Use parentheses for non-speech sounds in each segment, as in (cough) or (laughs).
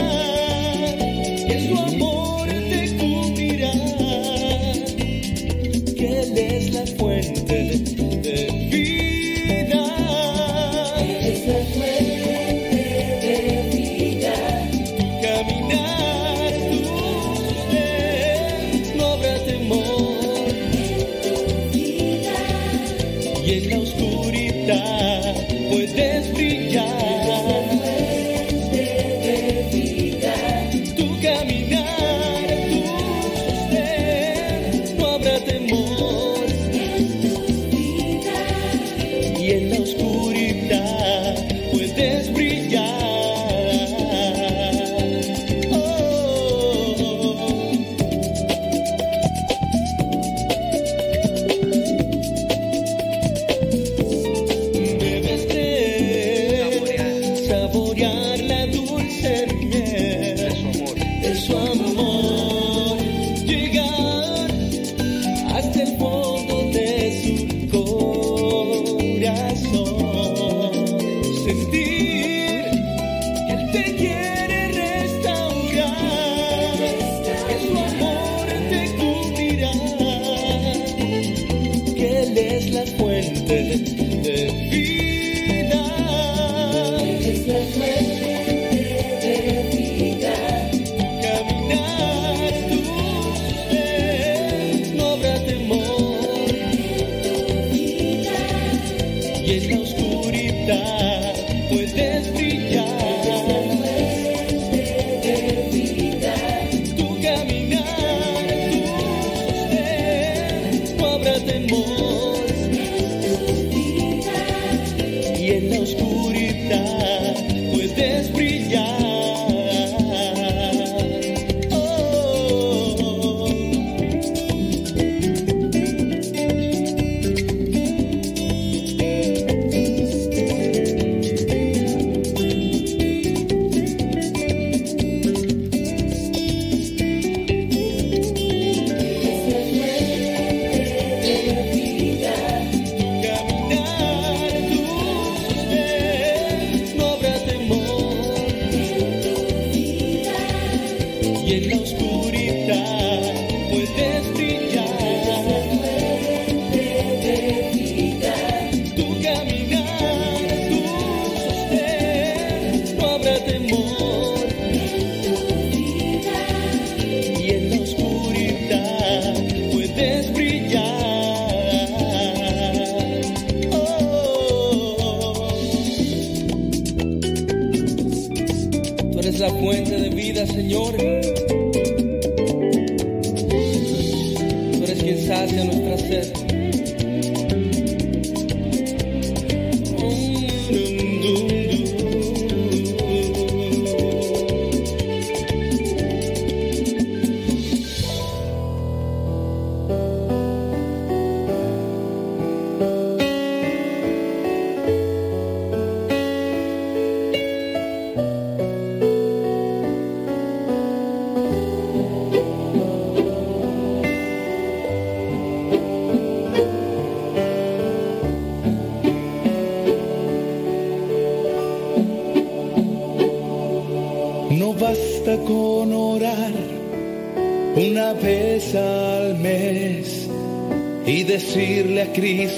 yeah.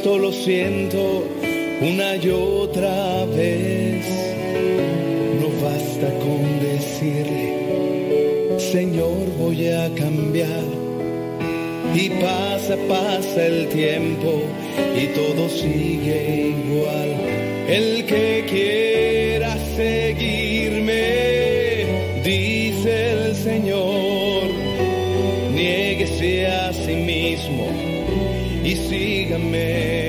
esto lo siento una y otra vez. No basta con decirle, Señor, voy a cambiar. Y pasa, pasa el tiempo y todo sigue igual. El que quiera seguirme, dice el Señor, nieguese a sí mismo y sí. El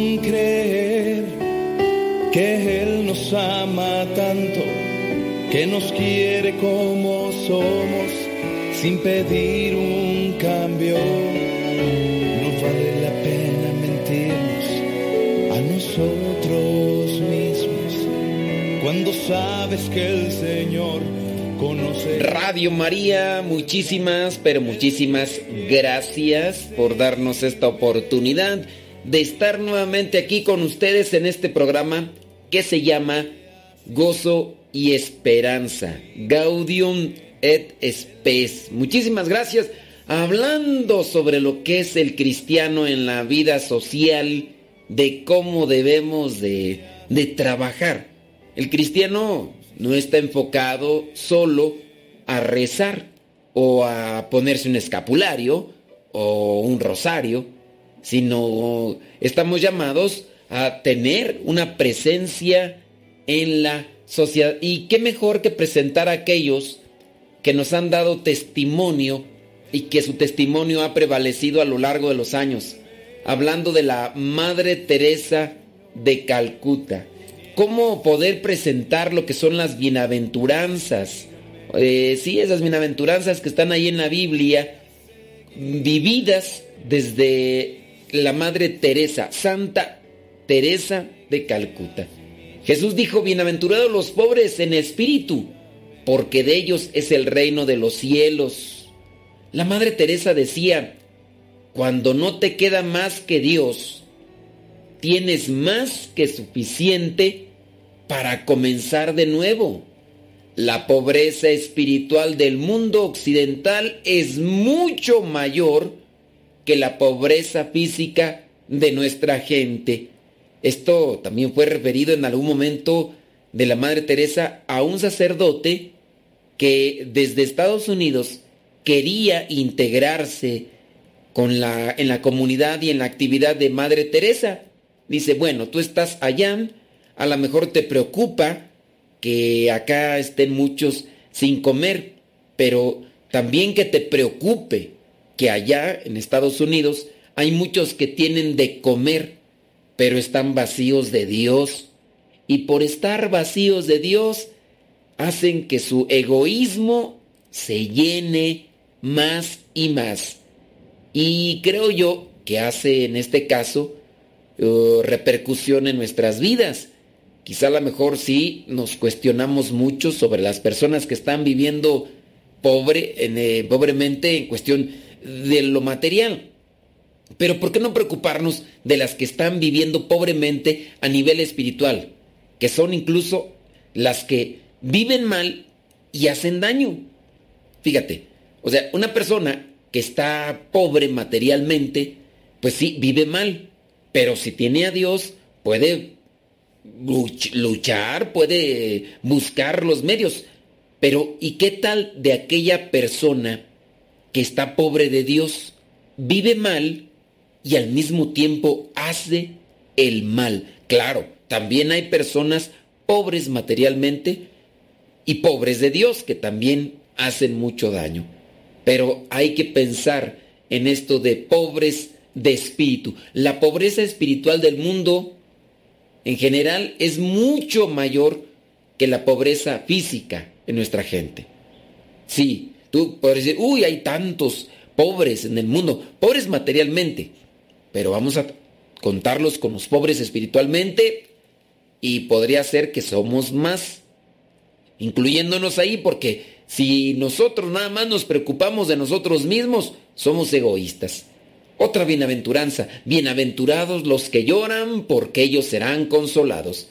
con creer que Él nos ama tanto, que nos quiere como somos, sin pedir un cambio. No vale la pena mentirnos a nosotros mismos, cuando sabes que el Señor conoce. Radio María, muchísimas, pero muchísimas gracias por darnos esta oportunidad de estar nuevamente aquí con ustedes en este programa que se llama Gozo y Esperanza, Gaudium et Spes. Muchísimas gracias. Hablando sobre lo que es el cristiano en la vida social, de cómo debemos de, de trabajar. El cristiano no está enfocado solo a rezar o a ponerse un escapulario o un rosario, sino estamos llamados a tener una presencia en la sociedad. Y qué mejor que presentar a aquellos que nos han dado testimonio y que su testimonio ha prevalecido a lo largo de los años. Hablando de la Madre Teresa de Calcuta. ¿Cómo poder presentar lo que son las bienaventuranzas? Eh, sí, esas bienaventuranzas que están ahí en la Biblia, vividas desde la Madre Teresa, Santa Teresa de Calcuta. Jesús dijo, bienaventurados los pobres en espíritu, porque de ellos es el reino de los cielos. La Madre Teresa decía, cuando no te queda más que Dios, tienes más que suficiente para comenzar de nuevo. La pobreza espiritual del mundo occidental es mucho mayor que la pobreza física de nuestra gente. Esto también fue referido en algún momento de la Madre Teresa a un sacerdote que desde Estados Unidos quería integrarse con la, en la comunidad y en la actividad de Madre Teresa. Dice, bueno, tú estás allá, a lo mejor te preocupa que acá estén muchos sin comer, pero también que te preocupe que allá en Estados Unidos hay muchos que tienen de comer, pero están vacíos de Dios. Y por estar vacíos de Dios, hacen que su egoísmo se llene más y más. Y creo yo que hace en este caso uh, repercusión en nuestras vidas. Quizá a lo mejor sí nos cuestionamos mucho sobre las personas que están viviendo pobre, en, eh, pobremente en cuestión de lo material. Pero ¿por qué no preocuparnos de las que están viviendo pobremente a nivel espiritual? Que son incluso las que viven mal y hacen daño. Fíjate, o sea, una persona que está pobre materialmente, pues sí, vive mal. Pero si tiene a Dios, puede luchar, puede buscar los medios. Pero ¿y qué tal de aquella persona que está pobre de Dios, vive mal y al mismo tiempo hace el mal? Claro, también hay personas pobres materialmente y pobres de Dios que también hacen mucho daño. Pero hay que pensar en esto de pobres de espíritu. La pobreza espiritual del mundo en general es mucho mayor que la pobreza física en nuestra gente. Sí, tú puedes decir, uy, hay tantos pobres en el mundo, pobres materialmente, pero vamos a contarlos con los pobres espiritualmente y podría ser que somos más, incluyéndonos ahí, porque si nosotros nada más nos preocupamos de nosotros mismos, somos egoístas. Otra bienaventuranza, bienaventurados los que lloran, porque ellos serán consolados.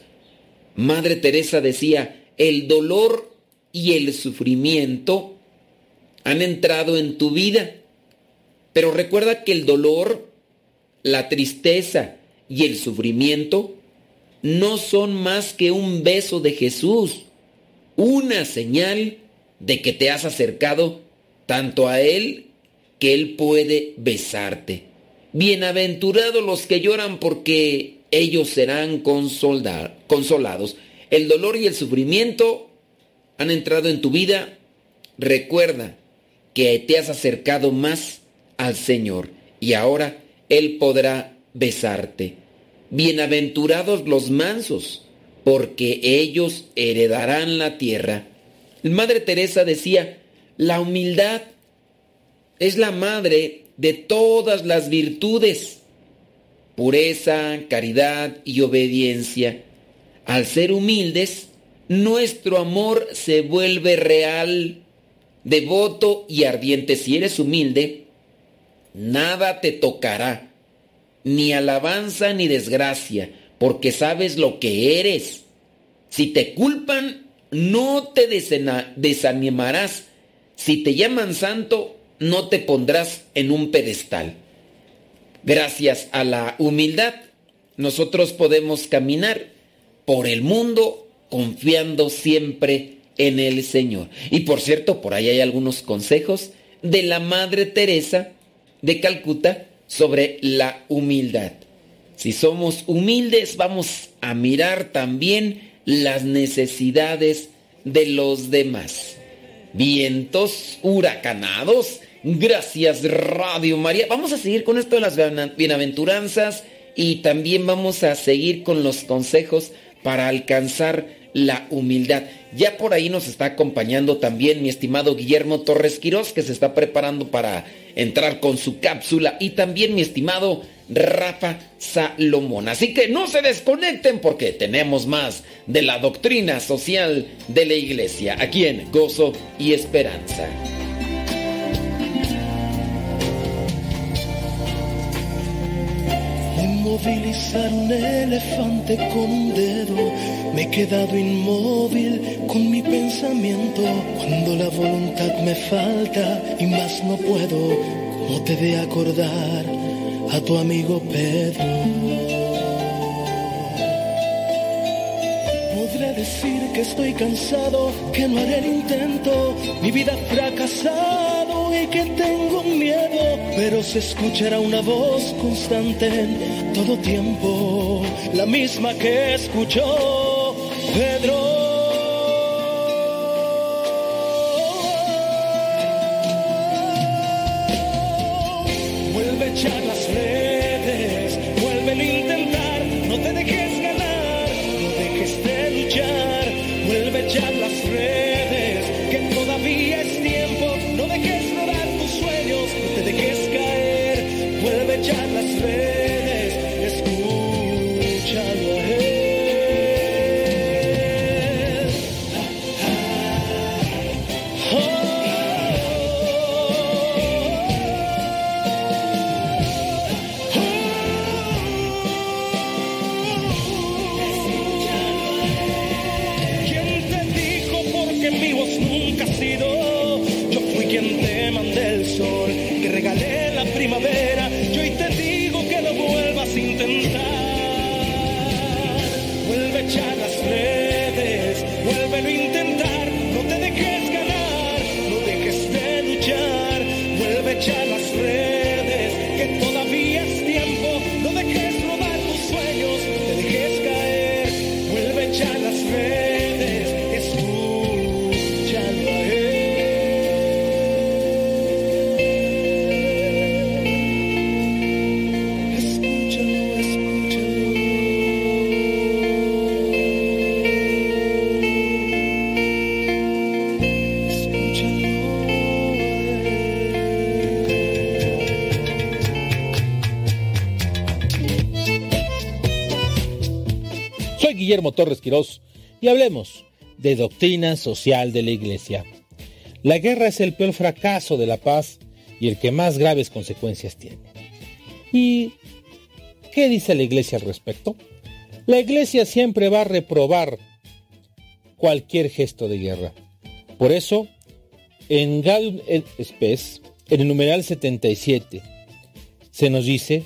Madre Teresa decía, el dolor y el sufrimiento han entrado en tu vida. Pero recuerda que el dolor, la tristeza y el sufrimiento no son más que un beso de Jesús, una señal de que te has acercado tanto a Él que Él puede besarte. Bienaventurados los que lloran porque ellos serán consolados. El dolor y el sufrimiento han entrado en tu vida. Recuerda que te has acercado más al Señor y ahora Él podrá besarte. Bienaventurados los mansos, porque ellos heredarán la tierra. Madre Teresa decía, la humildad es la madre de todas las virtudes. Pureza, caridad y obediencia. Al ser humildes, nuestro amor se vuelve real, devoto y ardiente. Si eres humilde, nada te tocará ni alabanza ni desgracia, porque sabes lo que eres. Si te culpan, no te desanimarás. Si te llaman santo, no te pondrás en un pedestal. Gracias a la humildad, nosotros podemos caminar por el mundo confiando siempre en el Señor. Y por cierto, por ahí hay algunos consejos de la Madre Teresa de Calcuta sobre la humildad. Si somos humildes, vamos a mirar también las necesidades de los demás. Vientos huracanados. Gracias Radio María. Vamos a seguir con esto de las bienaventuranzas y también vamos a seguir con los consejos para alcanzar la humildad. Ya por ahí nos está acompañando también mi estimado Guillermo Torres Quirós, que se está preparando para entrar con su cápsula, y también mi estimado Rafa Salomón. Así que no se desconecten porque tenemos más de la doctrina social de la iglesia, aquí en Gozo y Esperanza. Movilizar un elefante con un dedo. Me he quedado inmóvil con mi pensamiento. Cuando la voluntad me falta y más no puedo, ¿cómo te de acordar a tu amigo Pedro? Podré decir que estoy cansado, que no haré el intento, mi vida fracasada que tengo miedo, pero se escuchará una voz constante en todo tiempo, la misma que escuchó Pedro. Guillermo Torres Quirós y hablemos de doctrina social de la Iglesia. La guerra es el peor fracaso de la paz y el que más graves consecuencias tiene. ¿Y qué dice la Iglesia al respecto? La Iglesia siempre va a reprobar cualquier gesto de guerra. Por eso, en Gaudium et en el numeral 77, se nos dice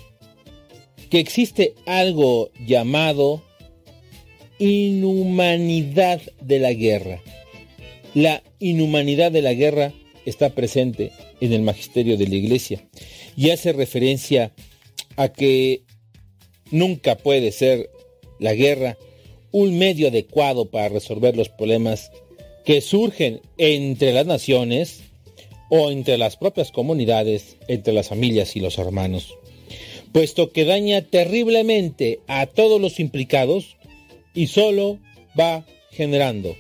que existe algo llamado inhumanidad de la guerra. La inhumanidad de la guerra está presente en el magisterio de la iglesia y hace referencia a que nunca puede ser la guerra un medio adecuado para resolver los problemas que surgen entre las naciones o entre las propias comunidades, entre las familias y los hermanos, puesto que daña terriblemente a todos los implicados y solo va generando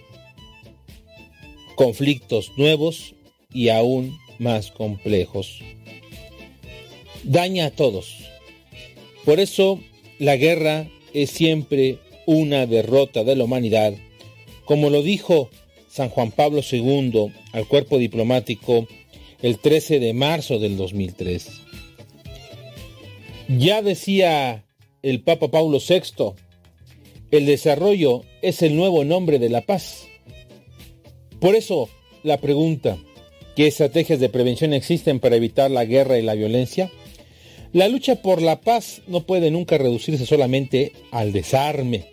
conflictos nuevos y aún más complejos. Daña a todos. Por eso la guerra es siempre una derrota de la humanidad, como lo dijo San Juan Pablo II al cuerpo diplomático el 13 de marzo del 2003. Ya decía el Papa Pablo VI, el desarrollo es el nuevo nombre de la paz. Por eso, la pregunta, ¿qué estrategias de prevención existen para evitar la guerra y la violencia? La lucha por la paz no puede nunca reducirse solamente al desarme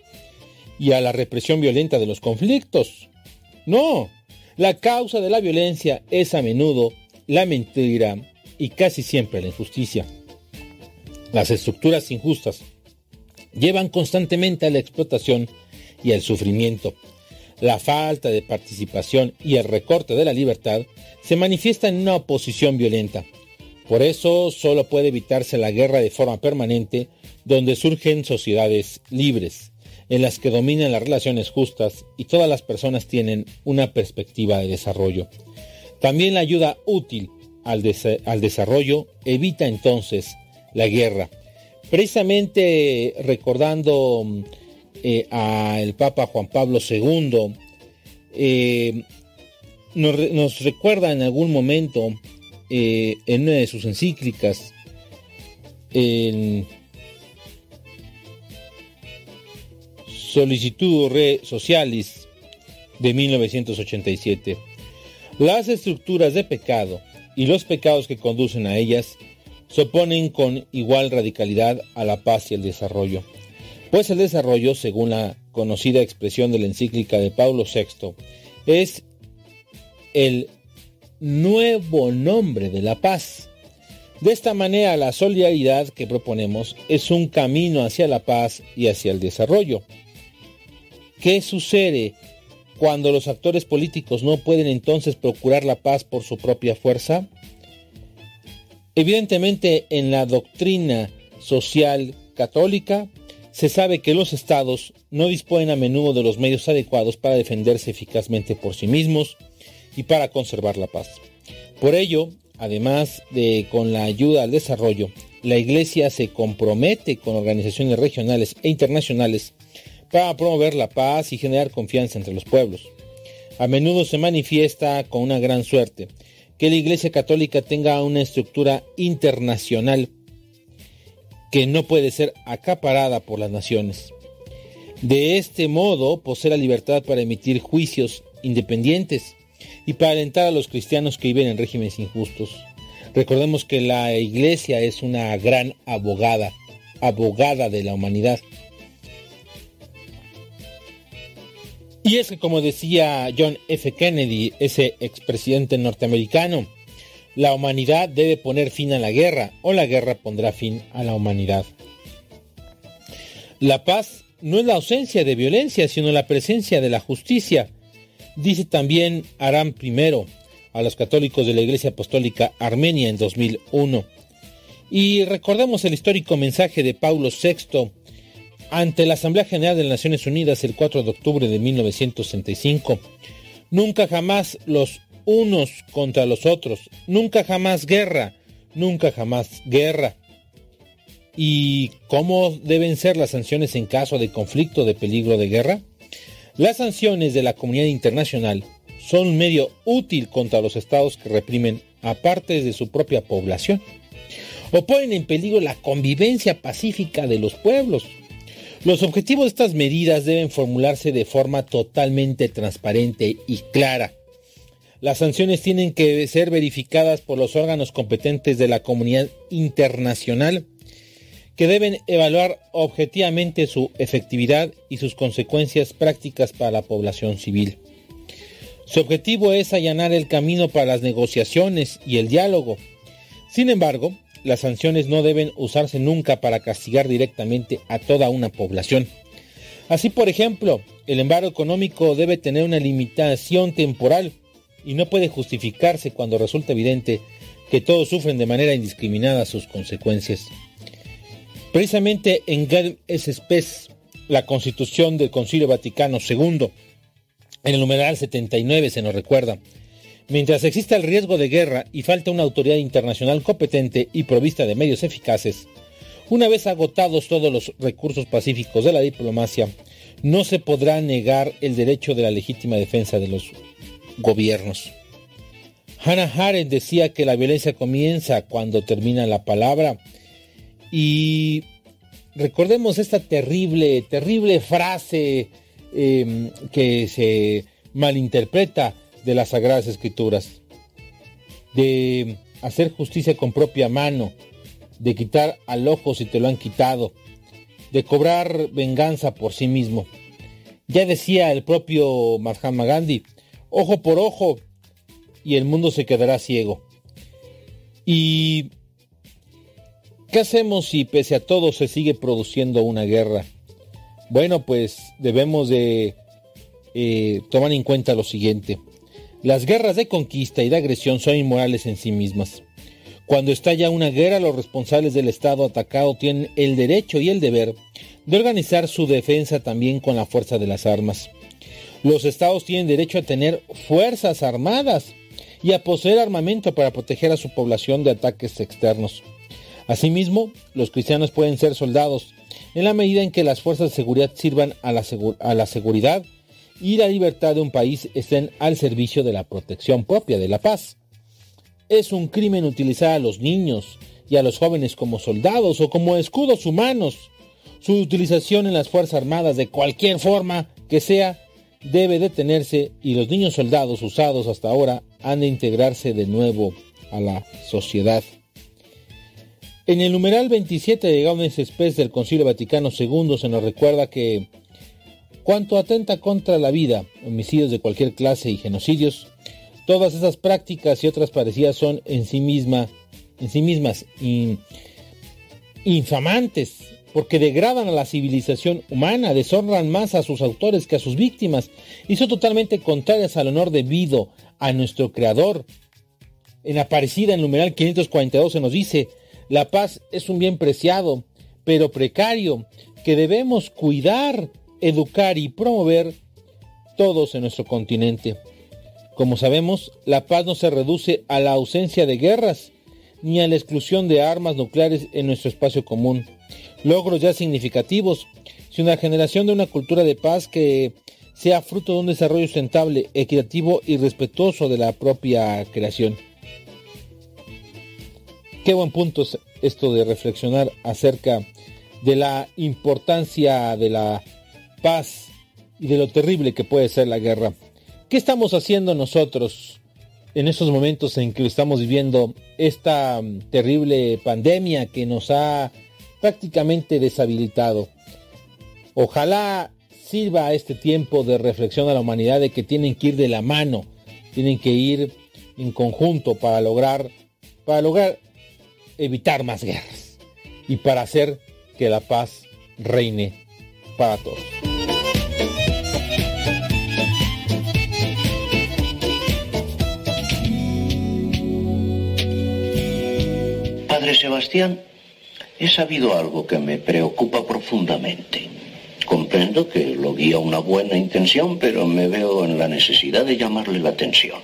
y a la represión violenta de los conflictos. No, la causa de la violencia es a menudo la mentira y casi siempre la injusticia. Las estructuras injustas llevan constantemente a la explotación y al sufrimiento la falta de participación y el recorte de la libertad se manifiesta en una oposición violenta. Por eso solo puede evitarse la guerra de forma permanente donde surgen sociedades libres, en las que dominan las relaciones justas y todas las personas tienen una perspectiva de desarrollo. También la ayuda útil al, al desarrollo evita entonces la guerra. Precisamente recordando eh, al Papa Juan Pablo II, eh, nos, recuerda en algún momento eh, en una de sus encíclicas, en Solicitud Re Socialis de 1987, las estructuras de pecado y los pecados que conducen a ellas se oponen con igual radicalidad a la paz y el desarrollo pues el desarrollo, según la conocida expresión de la encíclica de Pablo VI, es el nuevo nombre de la paz. De esta manera, la solidaridad que proponemos es un camino hacia la paz y hacia el desarrollo. ¿Qué sucede cuando los actores políticos no pueden entonces procurar la paz por su propia fuerza? Evidentemente, en la doctrina social católica se sabe que los estados no disponen a menudo de los medios adecuados para defenderse eficazmente por sí mismos y para conservar la paz. Por ello, además de con la ayuda al desarrollo, la Iglesia se compromete con organizaciones regionales e internacionales para promover la paz y generar confianza entre los pueblos. A menudo se manifiesta con una gran suerte que la Iglesia Católica tenga una estructura internacional que no puede ser acaparada por las naciones. De este modo posee la libertad para emitir juicios independientes y para alentar a los cristianos que viven en regímenes injustos. Recordemos que la iglesia es una gran abogada, abogada de la humanidad. Y es que como decía John F. Kennedy, ese expresidente norteamericano, la humanidad debe poner fin a la guerra o la guerra pondrá fin a la humanidad. La paz no es la ausencia de violencia, sino la presencia de la justicia. Dice también Aram I a los católicos de la Iglesia Apostólica Armenia en 2001. Y recordemos el histórico mensaje de Paulo VI ante la Asamblea General de las Naciones Unidas el 4 de octubre de 1965. Nunca jamás los unos contra los otros. Nunca jamás guerra, nunca jamás guerra. ¿Y cómo deben ser las sanciones en caso de conflicto de peligro de guerra? Las sanciones de la comunidad internacional son un medio útil contra los estados que reprimen a partes de su propia población o ponen en peligro la convivencia pacífica de los pueblos. Los objetivos de estas medidas deben formularse de forma totalmente transparente y clara Las sanciones tienen que ser verificadas por los órganos competentes de la comunidad internacional que deben evaluar objetivamente su efectividad y sus consecuencias prácticas para la población civil. Su objetivo es allanar el camino para las negociaciones y el diálogo. Sin embargo, las sanciones no deben usarse nunca para castigar directamente a toda una población. Así, por ejemplo, el embargo económico debe tener una limitación temporal y no puede justificarse cuando resulta evidente que todos sufren de manera indiscriminada sus consecuencias. Precisamente en Gel Spes, la constitución del Concilio Vaticano II, en el numeral 79 se nos recuerda, mientras exista el riesgo de guerra y falta una autoridad internacional competente y provista de medios eficaces, una vez agotados todos los recursos pacíficos de la diplomacia, no se podrá negar el derecho de la legítima defensa de los gobiernos. Hannah Arendt decía que la violencia comienza cuando termina la palabra y recordemos esta terrible, terrible frase em, que se malinterpreta de las Sagradas Escrituras, de hacer justicia con propia mano, de quitar al ojo si te lo han quitado, de cobrar venganza por sí mismo. Ya decía el propio Mahatma Gandhi, ojo por ojo y el mundo se quedará ciego. Y ¿Qué hacemos si pese a todo se sigue produciendo una guerra? Bueno, pues debemos de eh, tomar en cuenta lo siguiente. Las guerras de conquista y de agresión son inmorales en sí mismas. Cuando estalla una guerra, los responsables del Estado atacado tienen el derecho y el deber de organizar su defensa también con la fuerza de las armas. Los estados tienen derecho a tener fuerzas armadas y a poseer armamento para proteger a su población de ataques externos. Asimismo, los cristianos pueden ser soldados en la medida en que las fuerzas de seguridad sirvan a la, a la seguridad y la libertad de un país estén al servicio de la protección propia de la paz. Es un crimen utilizar a los niños y a los jóvenes como soldados o como escudos humanos. Su utilización en las Fuerzas Armadas de cualquier forma que sea debe detenerse y los niños soldados usados hasta ahora han de integrarse de nuevo a la sociedad. En el numeral 27 de Gaudium Spes del Concilio Vaticano II se nos recuerda que cuanto atenta contra la vida, homicidios de cualquier clase y genocidios, todas esas prácticas y otras parecidas son en sí, misma, en sí mismas infamantes, porque degradan a la civilización humana, deshonran más a sus autores que a sus víctimas, y son totalmente contrarias al honor debido a nuestro Creador. En Aparecida, en numeral 542, se nos dice, la paz es un bien preciado, pero precario, que debemos cuidar, educar y promover todos en nuestro continente. Como sabemos, la paz no se reduce a la ausencia de guerras, ni a la exclusión de armas nucleares en nuestro espacio común. Logros ya significativos, sino la generación de una cultura de paz que sea fruto de un desarrollo sustentable, equitativo y respetuoso de la propia creación. Qué buen punto es esto de reflexionar acerca de la importancia de la paz y de lo terrible que puede ser la guerra. ¿Qué estamos haciendo nosotros en estos momentos en que estamos viviendo esta mm, terrible pandemia que nos ha prácticamente deshabilitado? Ojalá sirva este tiempo de reflexión a la humanidad de que tienen que ir de la mano, tienen que ir en conjunto para lograr, para lograr evitar más guerras y para hacer que la paz reine para todos. Sebastián, he sabido algo que me preocupa profundamente. Comprendo que lo guía una buena intención, pero me veo en la necesidad de llamarle la atención.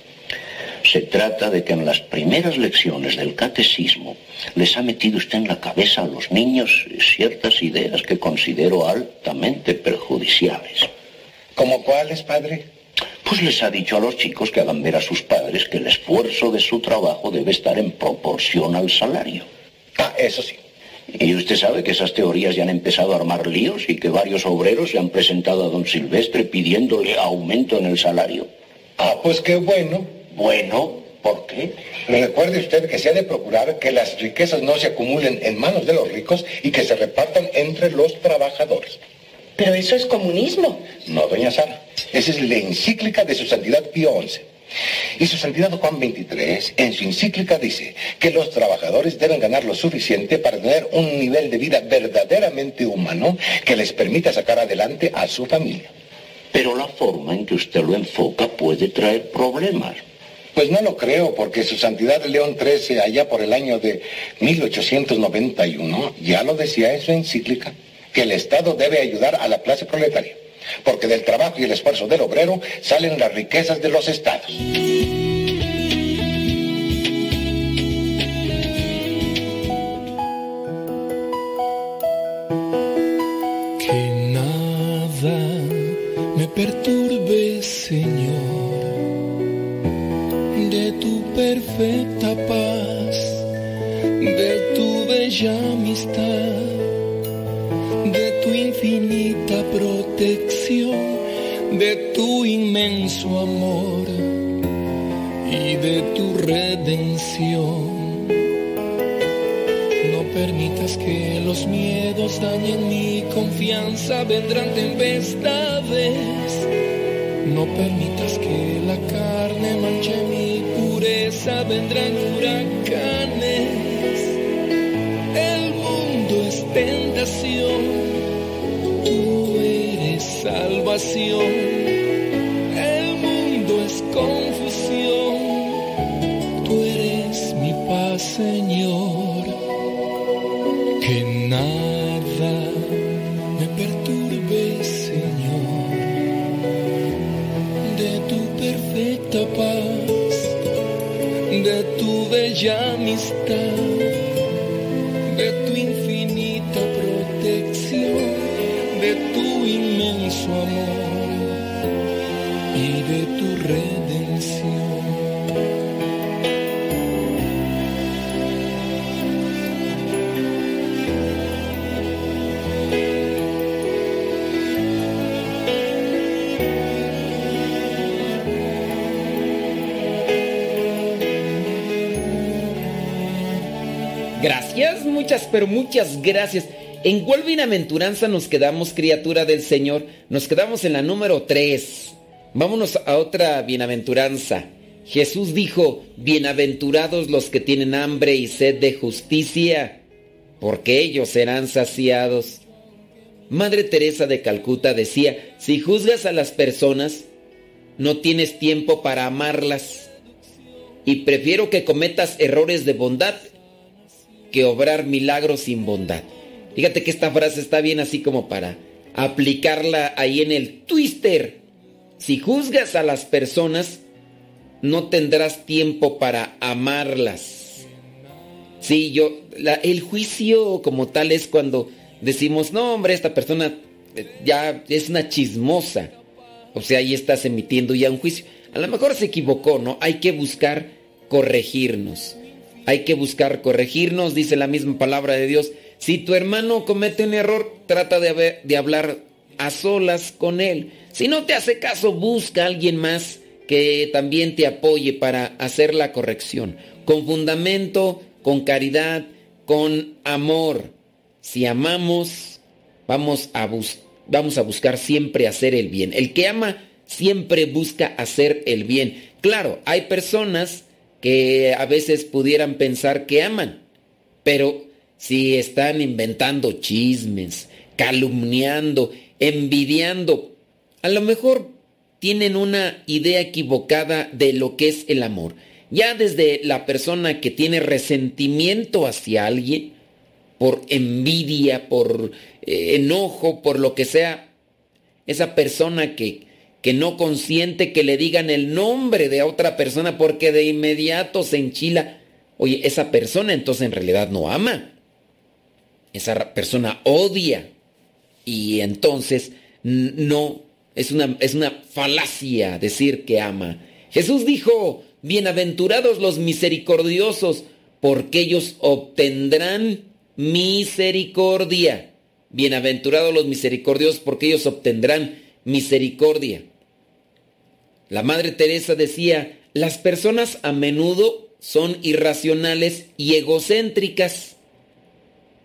Se trata de que en las primeras lecciones del catecismo les ha metido usted en la cabeza a los niños ciertas ideas que considero altamente perjudiciales. ¿Como cuáles, padre? Pues les ha dicho a los chicos que hagan ver a sus padres que el esfuerzo de su trabajo debe estar en proporción al salario. Ah, eso sí. Y usted sabe que esas teorías ya han empezado a armar líos y que varios obreros se han presentado a don Silvestre pidiéndole aumento en el salario. Ah, pues qué bueno Bueno, ¿por qué? Recuerde usted que se ha de procurar que las riquezas no se acumulen en manos de los ricos y que se repartan entre los trabajadores. Pero eso es comunismo. No, doña Sara. Esa es la encíclica de su santidad Pío XI. Y su santidad Juan XXIII, en su encíclica, dice que los trabajadores deben ganar lo suficiente para tener un nivel de vida verdaderamente humano que les permita sacar adelante a su familia. Pero la forma en que usted lo enfoca puede traer problemas. Pues no lo creo, porque su santidad León XIII, allá por el año de 1891, ya lo decía en su encíclica, que el Estado debe ayudar a la clase proletaria, porque del trabajo y el esfuerzo del obrero salen las riquezas de los estados. Que nada me perturbe, Señor, de tu perfecta paz, de tu bella amistad, de tu infinita protección, de tu inmenso amor y de tu redención. No permitas que los miedos dañen mi confianza, vendrán tempestades. No permitas que la carne manche mi pureza, vendrán huracanes. Salvación. El mundo es confusión, tú eres mi paz, Señor. Que nada me perturbe, Señor, de tu perfecta paz, de tu bella amistad, muchas, pero muchas gracias. ¿En cuál bienaventuranza nos quedamos, criatura del Señor? Nos quedamos en la número 3. Vámonos a otra bienaventuranza. Jesús dijo, bienaventurados los que tienen hambre y sed de justicia, porque ellos serán saciados. Madre Teresa de Calcuta decía, si juzgas a las personas, no tienes tiempo para amarlas. Y prefiero que cometas errores de bondad que obrar milagros sin bondad. Fíjate que esta frase está bien así como para aplicarla ahí en el twister. Si juzgas a las personas, no tendrás tiempo para amarlas. Sí, yo, el juicio como tal es cuando decimos, no, hombre, esta persona eh, ya es una chismosa. O sea, ahí estás emitiendo ya un juicio. A lo mejor se equivocó, ¿no? Hay que buscar corregirnos. Hay que buscar corregirnos, dice la misma palabra de Dios. Si tu hermano comete un error, trata de, hablar a solas con él. Si no te hace caso, busca a alguien más que también te apoye para hacer la corrección. Con fundamento, con caridad, con amor. Si amamos, vamos a buscar siempre hacer el bien. El que ama siempre busca hacer el bien. Claro, hay personas que a veces pudieran pensar que aman, pero si están inventando chismes, calumniando, envidiando, a lo mejor tienen una idea equivocada de lo que es el amor. Ya desde la persona que tiene resentimiento hacia alguien, por envidia, por eh, enojo, por lo que sea, esa persona que, que no consiente que le digan el nombre de otra persona porque de inmediato se enchila. Oye, esa persona entonces en realidad no ama. Esa persona odia. Y entonces no, es una, es una falacia decir que ama. Jesús dijo, bienaventurados los misericordiosos, porque ellos obtendrán misericordia. Bienaventurados los misericordiosos, porque ellos obtendrán misericordia. La Madre Teresa decía, las personas a menudo son irracionales y egocéntricas.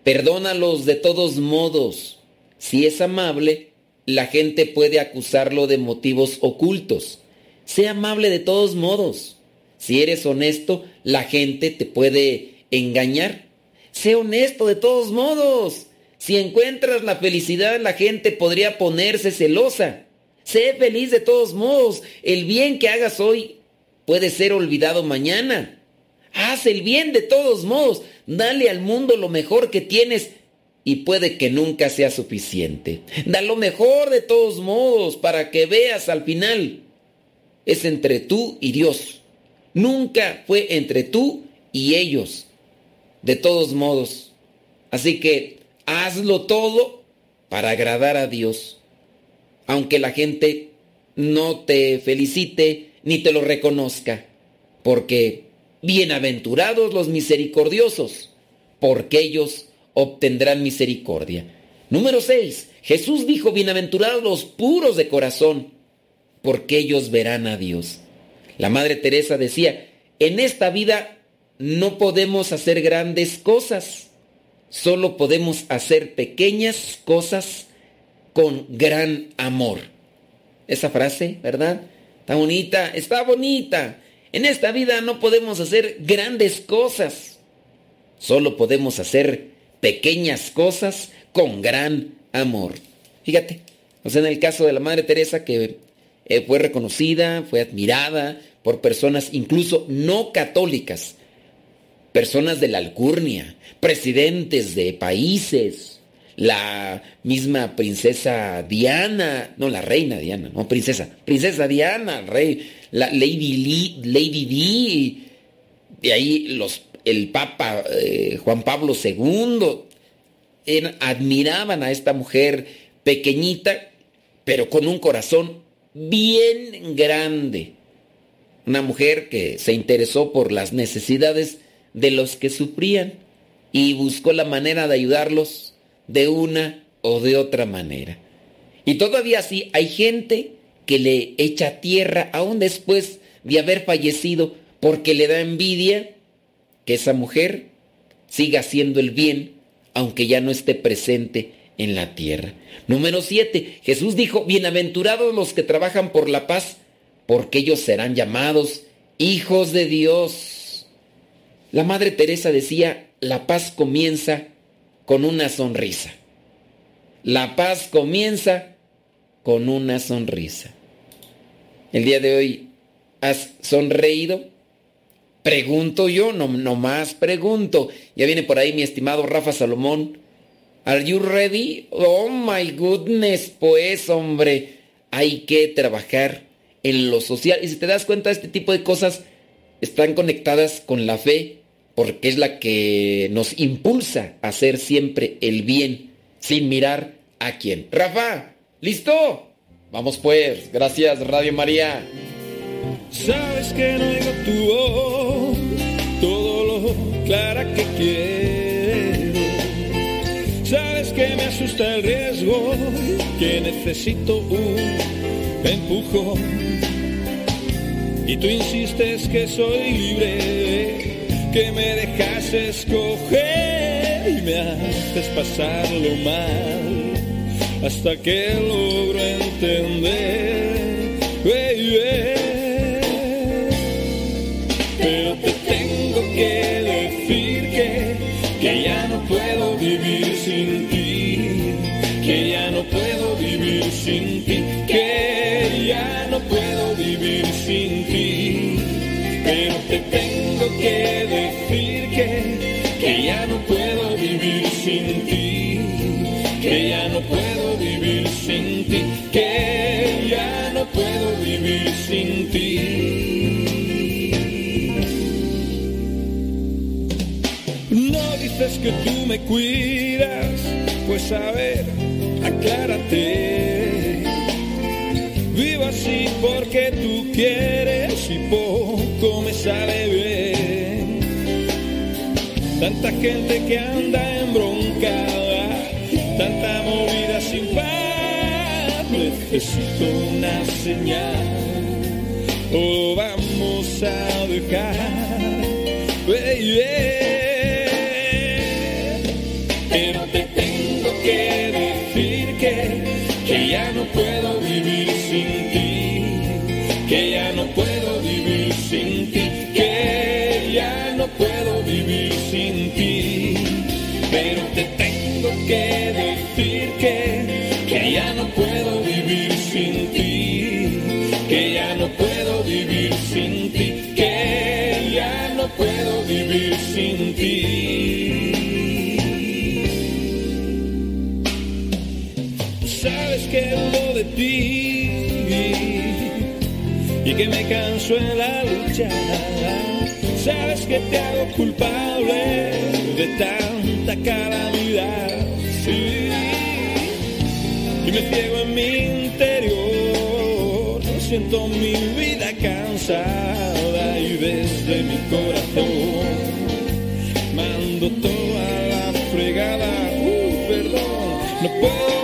Perdónalos de todos modos. Si es amable, la gente puede acusarlo de motivos ocultos. Sé amable de todos modos. Si eres honesto, la gente te puede engañar. Sé honesto de todos modos. Si encuentras la felicidad, la gente podría ponerse celosa. Sé feliz de todos modos. El bien que hagas hoy puede ser olvidado mañana. Haz el bien de todos modos. Dale al mundo lo mejor que tienes y puede que nunca sea suficiente. Da lo mejor de todos modos para que veas al final. Es entre tú y Dios. Nunca fue entre tú y ellos. De todos modos. Así que hazlo todo para agradar a Dios. Aunque la gente no te felicite ni te lo reconozca. Porque bienaventurados los misericordiosos, porque ellos obtendrán misericordia. Número 6. Jesús dijo, bienaventurados los puros de corazón, porque ellos verán a Dios. La Madre Teresa decía, en esta vida no podemos hacer grandes cosas, solo podemos hacer pequeñas cosas con gran amor. Esa frase, ¿verdad? Está bonita, está bonita. En esta vida no podemos hacer grandes cosas, solo podemos hacer pequeñas cosas con gran amor. Fíjate, o sea, en el caso de la Madre Teresa que eh, fue reconocida, fue admirada por personas incluso no católicas, personas de la alcurnia, presidentes de países, la misma princesa Diana, no, la reina Diana, no, princesa, princesa Diana, rey, la Lady, Lee, Lady Di, de ahí los el Papa eh, Juan Pablo II admiraban a esta mujer pequeñita, pero con un corazón bien grande. Una mujer que se interesó por las necesidades de los que sufrían y buscó la manera de ayudarlos de una o de otra manera. Y todavía así hay gente que le echa tierra aún después de haber fallecido porque le da envidia que esa mujer siga haciendo el bien aunque ya no esté presente en la tierra. Número 7. Jesús dijo, bienaventurados los que trabajan por la paz, porque ellos serán llamados hijos de Dios. La Madre Teresa decía, la paz comienza con una sonrisa. La paz comienza con una sonrisa. El día de hoy, ¿has sonreído? Pregunto yo, no, más pregunto. Ya viene por ahí mi estimado Rafa Salomón. ¿Are you ready? Oh my goodness, pues hombre, hay que trabajar en lo social. Y si te das cuenta, este tipo de cosas están conectadas con la fe, porque es la que nos impulsa a hacer siempre el bien, sin mirar a quién. Rafa, ¿listo? Vamos pues, gracias Radio María. Sabes que no digo tu todo lo clara que quiero. Sabes que me asusta el riesgo, que necesito un empujón. Y tú insistes que soy libre, que me dejas escoger y me haces pasarlo mal hasta que logro entender. Sin ti, que ya no puedo vivir sin ti, que ya no puedo vivir sin ti. dices que tú me cuidas, pues a ver, aclárate. Vivo así porque tú quieres y poco me sale bien. Tanta gente que anda tanta movida sin paz. Necesito una señal. O vamos a dejar. Baby. Pero te tengo que decir que, que ya no puedo que, ya no puedo vivir sin ti, que ya no puedo vivir sin ti, que ya no puedo vivir sin ti. Sabes que lo de ti y que me canso en la lucha. Sabes que te hago culpable de tanta calamidad. Me ciego en mi interior. Siento mi vida cansada y desde mi corazón mando toda la fregada. Uh, perdón, no puedo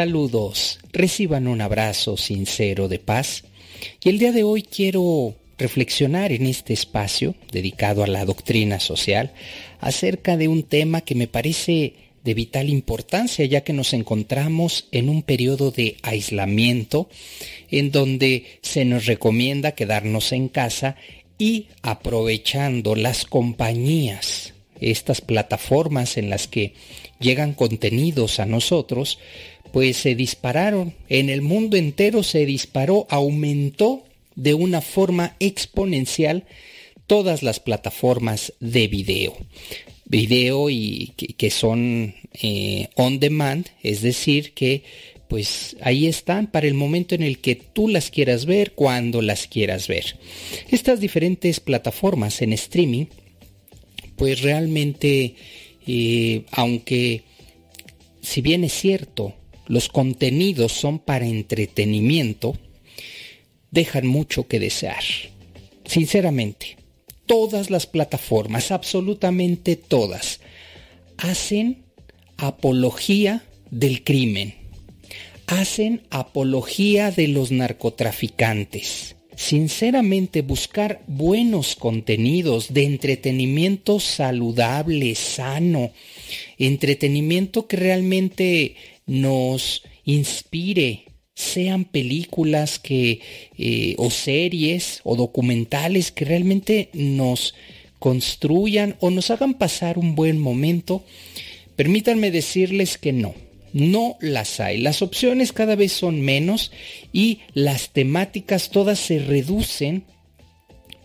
Saludos, reciban un abrazo sincero de paz. Y el día de hoy quiero reflexionar en este espacio dedicado a la doctrina social acerca de un tema que me parece de vital importancia ya que nos encontramos en un periodo de aislamiento en donde se nos recomienda quedarnos en casa y aprovechando las compañías, estas plataformas en las que llegan contenidos a nosotros, pues se dispararon, en el mundo entero se disparó, aumentó de una forma exponencial todas las plataformas de video. Video y que, son eh, on demand, es decir, que pues ahí están para el momento en el que tú las quieras ver, cuando las quieras ver. Estas diferentes plataformas en streaming, pues realmente, eh, aunque si bien es cierto, los contenidos son para entretenimiento, dejan mucho que desear. Sinceramente, todas las plataformas, absolutamente todas, hacen apología del crimen, hacen apología de los narcotraficantes. Sinceramente, buscar buenos contenidos de entretenimiento saludable, sano, entretenimiento que realmente nos inspire, sean películas que eh, o series o documentales que realmente nos construyan o nos hagan pasar un buen momento, permítanme decirles que no, no las hay. Las opciones cada vez son menos y las temáticas todas se reducen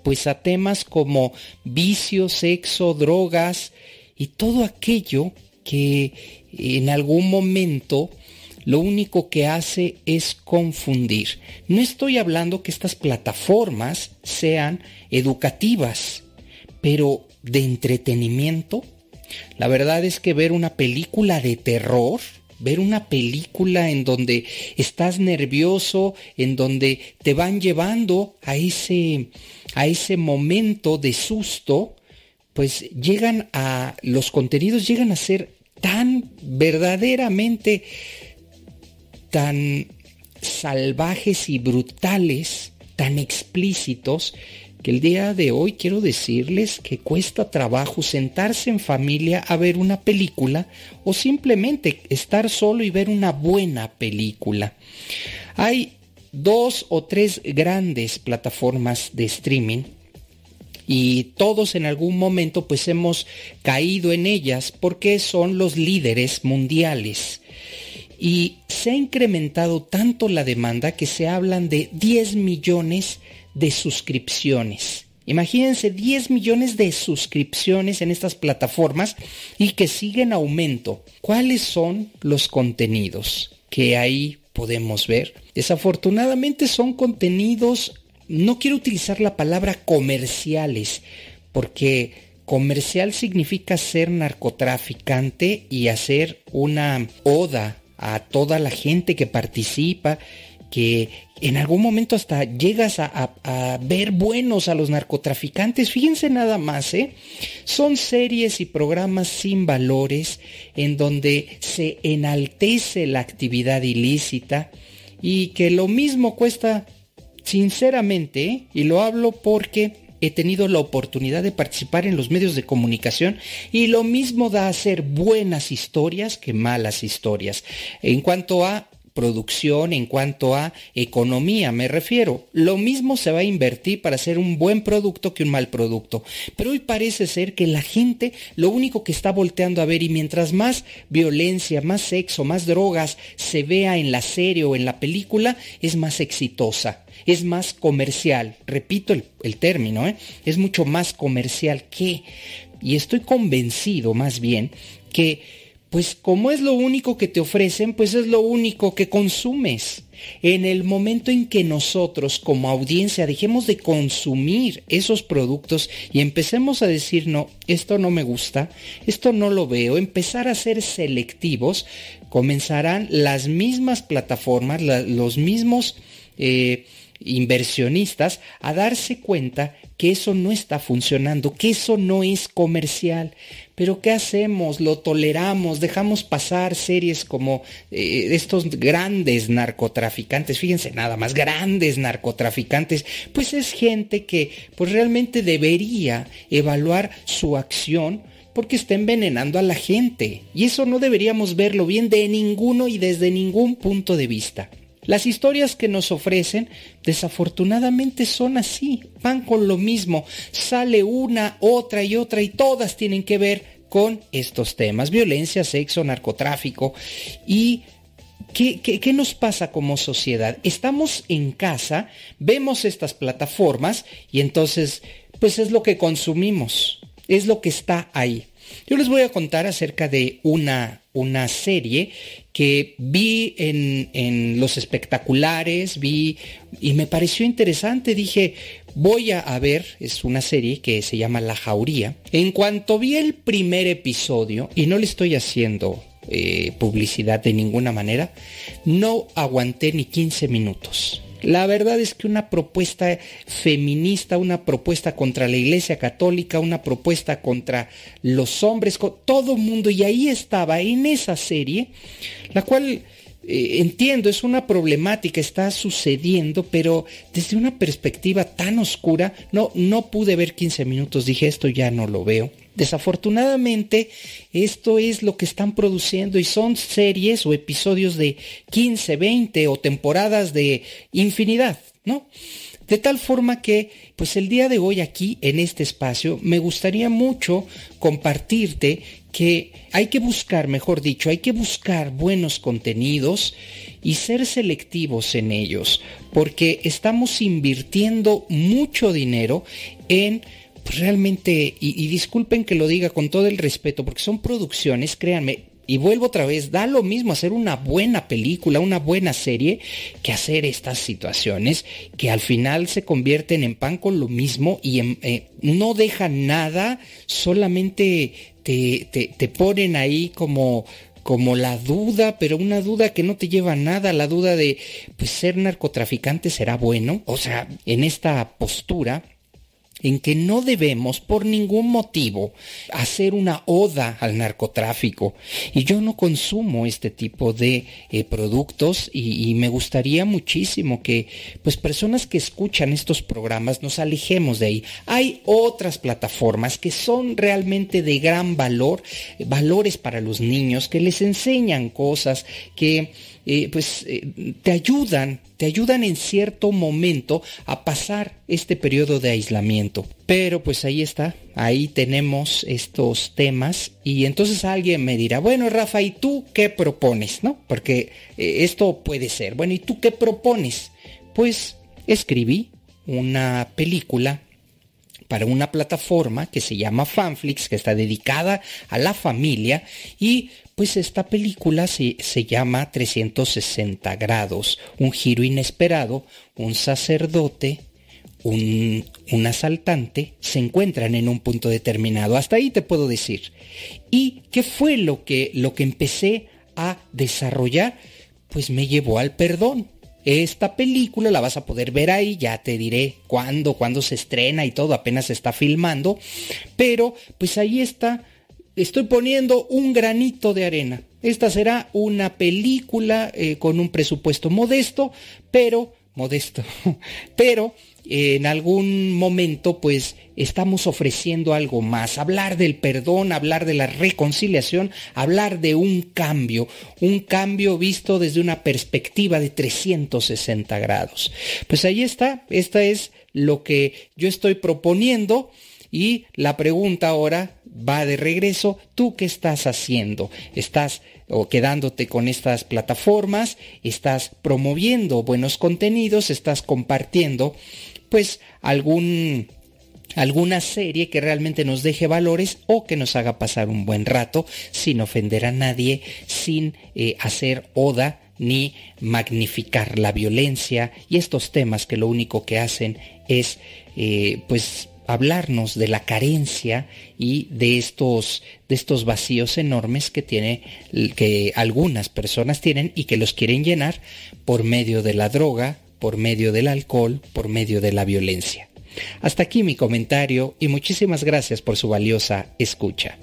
pues a temas como vicio, sexo, drogas y todo aquello que en algún momento lo único que hace es confundir. No estoy hablando que estas plataformas sean educativas, pero de entretenimiento. La verdad es que ver una película de terror ver una película en donde estás nervioso, en donde te van llevando a ese, a ese momento de susto, pues llegan a, los contenidos llegan a ser tan verdaderamente, tan salvajes y brutales, tan explícitos, que el día de hoy quiero decirles que cuesta trabajo sentarse en familia a ver una película o simplemente estar solo y ver una buena película. Hay dos o tres grandes plataformas de streaming y todos en algún momento pues hemos caído en ellas porque son los líderes mundiales. Y se ha incrementado tanto la demanda que se hablan de 10 millones de suscripciones. Imagínense 10 millones de suscripciones en estas plataformas y que siguen aumento. ¿Cuáles son los contenidos que ahí podemos ver? Desafortunadamente son contenidos, no quiero utilizar la palabra comerciales, porque comercial significa ser narcotraficante y hacer una oda a toda la gente que participa que en algún momento hasta llegas a, ver buenos a los narcotraficantes. Fíjense nada más, ¿eh? Son series y programas sin valores en donde se enaltece la actividad ilícita y que lo mismo cuesta, sinceramente, y lo hablo porque he tenido la oportunidad de participar en los medios de comunicación y lo mismo da hacer buenas historias que malas historias. En cuanto a producción, en cuanto a economía, me refiero. Lo mismo se va a invertir para hacer un buen producto que un mal producto. Pero hoy parece ser que la gente lo único que está volteando a ver y mientras más violencia, más sexo, más drogas se vea en la serie o en la película, es más exitosa, es más comercial. Repito el, término, ¿eh? es mucho más comercial que... Y estoy convencido más bien que pues como es lo único que te ofrecen, pues es lo único que consumes. En el momento en que nosotros como audiencia dejemos de consumir esos productos y empecemos a decir, no, esto no me gusta, esto no lo veo, empezar a ser selectivos, comenzarán las mismas plataformas, los mismos... Eh, inversionistas a darse cuenta que eso no está funcionando, que eso no es comercial. Pero ¿qué hacemos? Lo toleramos, dejamos pasar series como eh, estos grandes narcotraficantes, fíjense nada más, grandes narcotraficantes, pues es gente que pues realmente debería evaluar su acción porque está envenenando a la gente. Y eso no deberíamos verlo bien de ninguno y desde ningún punto de vista. Las historias que nos ofrecen desafortunadamente son así, van con lo mismo, sale una, otra y otra y todas tienen que ver con estos temas, violencia, sexo, narcotráfico y ¿Qué, ¿Qué, nos pasa como sociedad? Estamos en casa, vemos estas plataformas y entonces, pues es lo que consumimos, es lo que está ahí. Yo les voy a contar acerca de una, una serie que vi en, los espectaculares, vi y me pareció interesante. Dije, voy a, ver, es una serie que se llama La Jauría. En cuanto vi el primer episodio, y no le estoy haciendo eh, publicidad de ninguna manera, no aguanté ni 15 minutos. La verdad es que una propuesta feminista, una propuesta contra la Iglesia Católica, una propuesta contra los hombres, todo mundo, y ahí estaba en esa serie, la cual eh, entiendo, es una problemática, está sucediendo, pero desde una perspectiva tan oscura, no, no pude ver 15 minutos, dije esto ya no lo veo. Desafortunadamente, esto es lo que están produciendo y son series o episodios de 15, 20 o temporadas de infinidad, ¿no? De tal forma que, pues el día de hoy aquí, en este espacio, me gustaría mucho compartirte que hay que buscar, mejor dicho, hay que buscar buenos contenidos y ser selectivos en ellos, porque estamos invirtiendo mucho dinero en pues, realmente, y, y disculpen que lo diga con todo el respeto, porque son producciones, créanme, y vuelvo otra vez, da lo mismo hacer una buena película, una buena serie, que hacer estas situaciones que al final se convierten en pan con lo mismo y eh, no dejan nada, solamente te, te, ponen ahí como como la duda, pero una duda que no te lleva a nada, la duda de, pues ser narcotraficante será bueno. O sea, en esta postura en que no debemos por ningún motivo hacer una oda al narcotráfico. Y yo no consumo este tipo de eh, productos y, y, me gustaría muchísimo que pues personas que escuchan estos programas nos alejemos de ahí. Hay otras plataformas que son realmente de gran valor, valores para los niños, que les enseñan cosas, que eh, pues eh, te ayudan, te ayudan en cierto momento a pasar este periodo de aislamiento. Pero pues ahí está, ahí tenemos estos temas y entonces alguien me dirá, bueno Rafa, ¿y tú qué propones? ¿No? Porque eh, esto puede ser, bueno, ¿y tú qué propones? Pues escribí una película para una plataforma que se llama Fanflix, que está dedicada a la familia y pues esta película se, se, llama 360 grados, un giro inesperado, un sacerdote, un, un, asaltante, se encuentran en un punto determinado. Hasta ahí te puedo decir. ¿Y qué fue lo que, lo que empecé a desarrollar? Pues me llevó al perdón. Esta película la vas a poder ver ahí, ya te diré cuándo, cuándo se estrena y todo, apenas se está filmando. Pero pues ahí está estoy poniendo un granito de arena. Esta será una película eh, con un presupuesto modesto, pero modesto, (laughs) pero eh, en algún momento pues estamos ofreciendo algo más, hablar del perdón, hablar de la reconciliación, hablar de un cambio, un cambio visto desde una perspectiva de 360 grados. Pues ahí está, esta es lo que yo estoy proponiendo y la pregunta ahora va de regreso, ¿tú qué estás haciendo? ¿Estás o quedándote con estas plataformas? ¿Estás promoviendo buenos contenidos? ¿Estás compartiendo pues algún alguna serie que realmente nos deje valores o que nos haga pasar un buen rato sin ofender a nadie, sin eh, hacer oda ni magnificar la violencia y estos temas que lo único que hacen es eh, pues hablarnos de la carencia y de estos, de estos vacíos enormes que tiene, que algunas personas tienen y que los quieren llenar por medio de la droga, por medio del alcohol, por medio de la violencia. Hasta aquí mi comentario y muchísimas gracias por su valiosa escucha.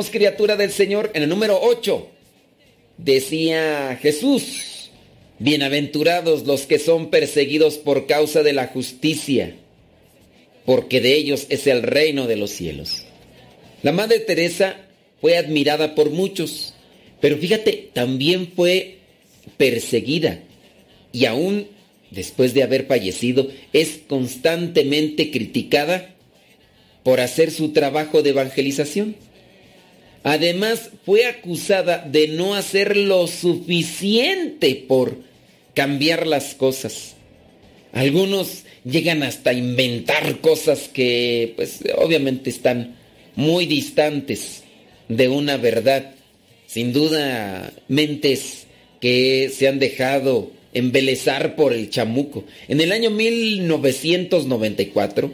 ¿Dónde nos quedamos, criatura del Señor? En el número 8. Decía Jesús, bienaventurados los que son perseguidos por causa de la justicia, porque de ellos es el reino de los cielos. La Madre Teresa fue admirada por muchos, pero fíjate, también fue perseguida y aún después de haber fallecido es constantemente criticada por hacer su trabajo de evangelización. Además, fue acusada de no hacer lo suficiente por cambiar las cosas. Algunos llegan hasta inventar cosas que pues obviamente están muy distantes de una verdad. Sin duda, mentes que se han dejado embelezar por el chamuco. En el año 1994,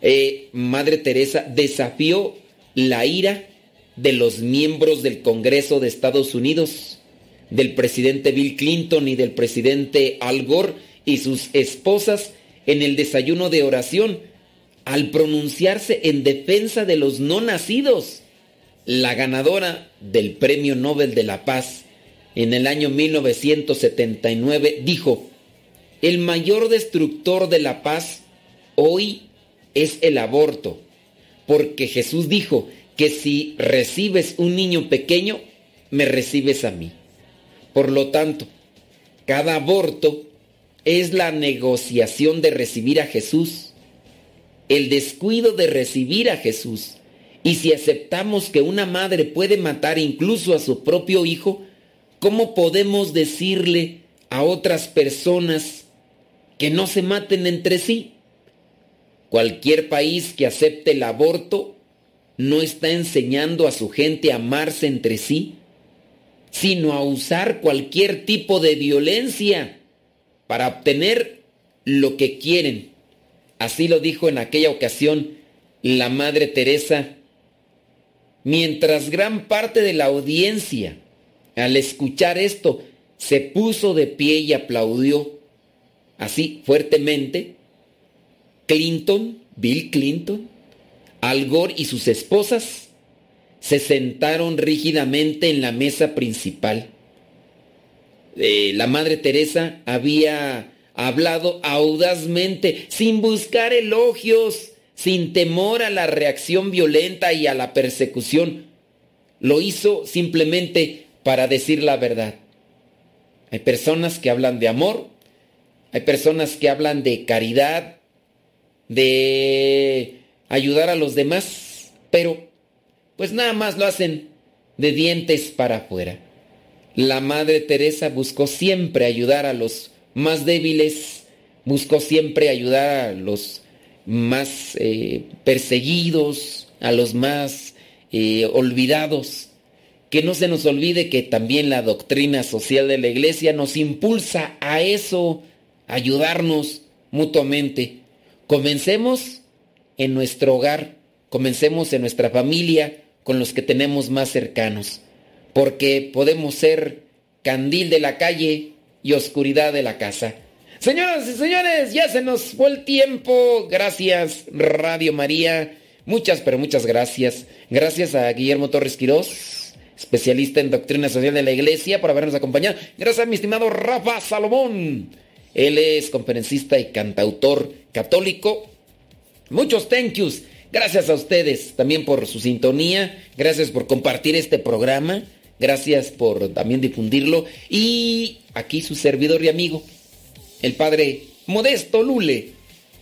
eh, Madre Teresa desafió la ira de los miembros del Congreso de Estados Unidos, del presidente Bill Clinton y del presidente Al Gore y sus esposas en el desayuno de oración al pronunciarse en defensa de los no nacidos. La ganadora del Premio Nobel de la Paz en el año 1979 dijo, el mayor destructor de la paz hoy es el aborto, porque Jesús dijo que si recibes un niño pequeño, me recibes a mí. Por lo tanto, cada aborto es la negociación de recibir a Jesús, el descuido de recibir a Jesús. Y si aceptamos que una madre puede matar incluso a su propio hijo, ¿cómo podemos decirle a otras personas que no se maten entre sí? Cualquier país que acepte el aborto no está enseñando a su gente a amarse entre sí, sino a usar cualquier tipo de violencia para obtener lo que quieren. Así lo dijo en aquella ocasión la Madre Teresa, mientras gran parte de la audiencia, al escuchar esto, se puso de pie y aplaudió así fuertemente, Clinton, Bill Clinton, Al Gore y sus esposas se sentaron rígidamente en la mesa principal eh, la Madre Teresa había hablado audazmente, sin buscar elogios, sin temor a la reacción violenta y a la persecución. Lo hizo simplemente para decir la verdad. Hay personas que hablan de amor, hay personas que hablan de caridad, de ayudar a los demás, pero pues nada más lo hacen de dientes para afuera. La Madre Teresa buscó siempre ayudar a los más débiles, buscó siempre ayudar a los más eh, perseguidos, a los más eh, olvidados. Que no se nos olvide que también la doctrina social de la iglesia nos impulsa a eso, ayudarnos mutuamente. Comencemos en nuestro hogar, comencemos en nuestra familia, con los que tenemos más cercanos porque podemos ser candil de la calle y oscuridad de la casa. Señoras y señores, ya se nos fue el tiempo. Gracias, Radio María. Muchas, pero muchas gracias. Gracias a Guillermo Torres Quirós, especialista en doctrina social de la iglesia, por habernos acompañado. Gracias a mi estimado Rafa Salomón. Él es conferencista y cantautor católico. Muchos thank yous. Gracias a ustedes también por su sintonía. Gracias por compartir este programa. Gracias por también difundirlo. Y aquí su servidor y amigo, el padre Modesto Lule,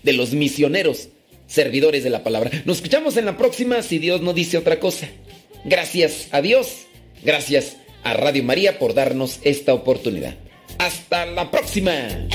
de los misioneros, servidores de la palabra. Nos escuchamos en la próxima si Dios no dice otra cosa. Gracias a Dios, gracias a Radio María por darnos esta oportunidad. Hasta la próxima.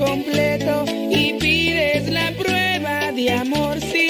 Completo y pides la prueba de amor sin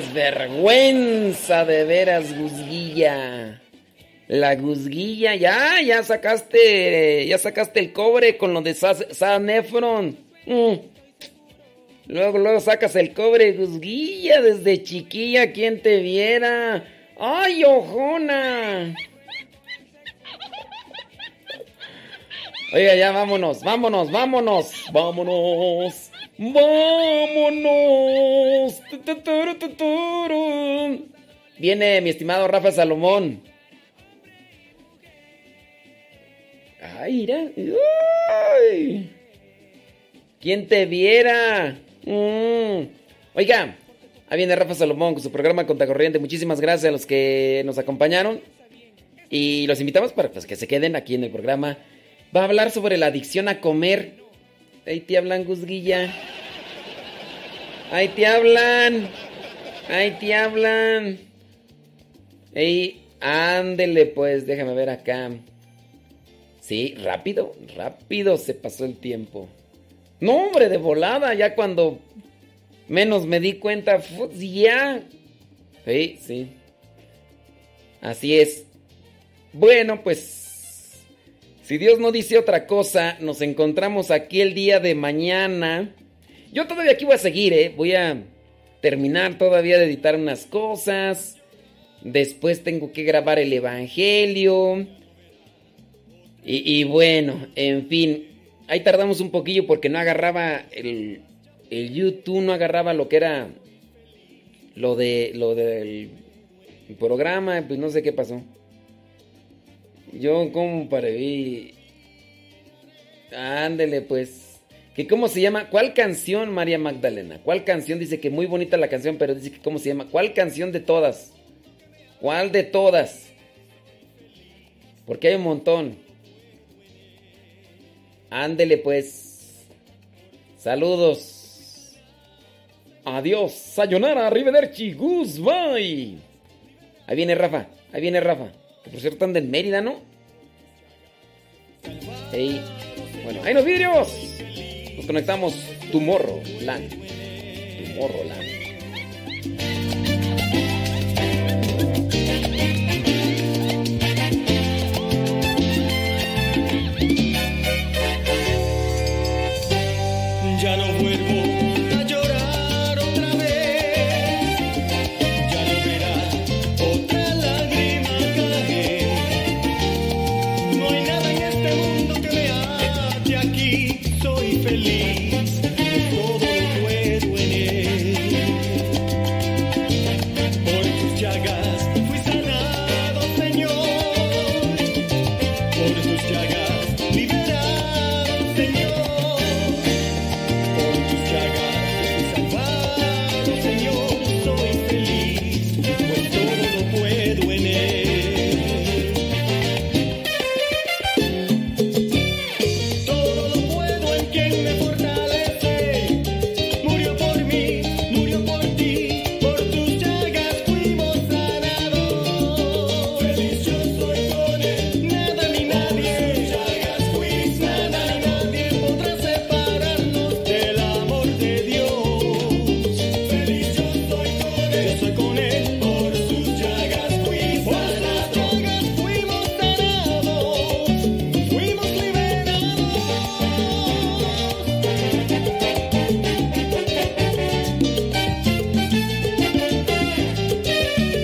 Tienes vergüenza de veras, Guzguilla. La Guzguilla, ya, ya sacaste, ya sacaste el cobre con lo de Sa- San Efron. Mm. Luego, luego sacas el cobre, Guzguilla, desde chiquilla, quien te viera. ¡Ay, ojona! Oiga, ya vámonos, vámonos, vámonos, vámonos, vámonos. Viene mi estimado Rafa Salomón. Ay, mira. Ay. ¿Quién te viera? Mm. Oiga, ahí viene Rafa Salomón con su programa Contacorriente. Muchísimas gracias a los que nos acompañaron. Y los invitamos para pues, que se queden aquí en el programa. Va a hablar sobre la adicción a comer. Ahí te hablan, Guzguilla. Ahí te hablan. Ahí te hablan. Ey, ándele pues, déjame ver acá. Sí, rápido, rápido se pasó el tiempo. No, hombre, de volada, ya cuando menos me di cuenta, ya. Sí, sí. Así es. Bueno, pues si Dios no dice otra cosa, nos encontramos aquí el día de mañana. Yo todavía aquí voy a seguir, ¿eh? Voy a terminar todavía de editar unas cosas. Después tengo que grabar el Evangelio. Y, bueno, en fin. Ahí tardamos un poquillo porque no agarraba el, el YouTube, no agarraba lo que era lo de lo del programa, pues no sé qué pasó. Yo como para vi. Ándele pues. ¿Que cómo se llama? ¿Cuál canción, María Magdalena? ¿Cuál canción? Dice que muy bonita la canción, pero dice que cómo se llama. ¿Cuál canción de todas? ¿Cuál de todas? Porque hay un montón. Ándele pues. Saludos. Adiós. Sayonara, arrivederci, goodbye. Ahí viene Rafa. Ahí viene Rafa. Por cierto anda en Mérida, ¿no? Ey. Bueno, ahí nos vidrios. Nos conectamos tomorrow, land. Tomorrow, land.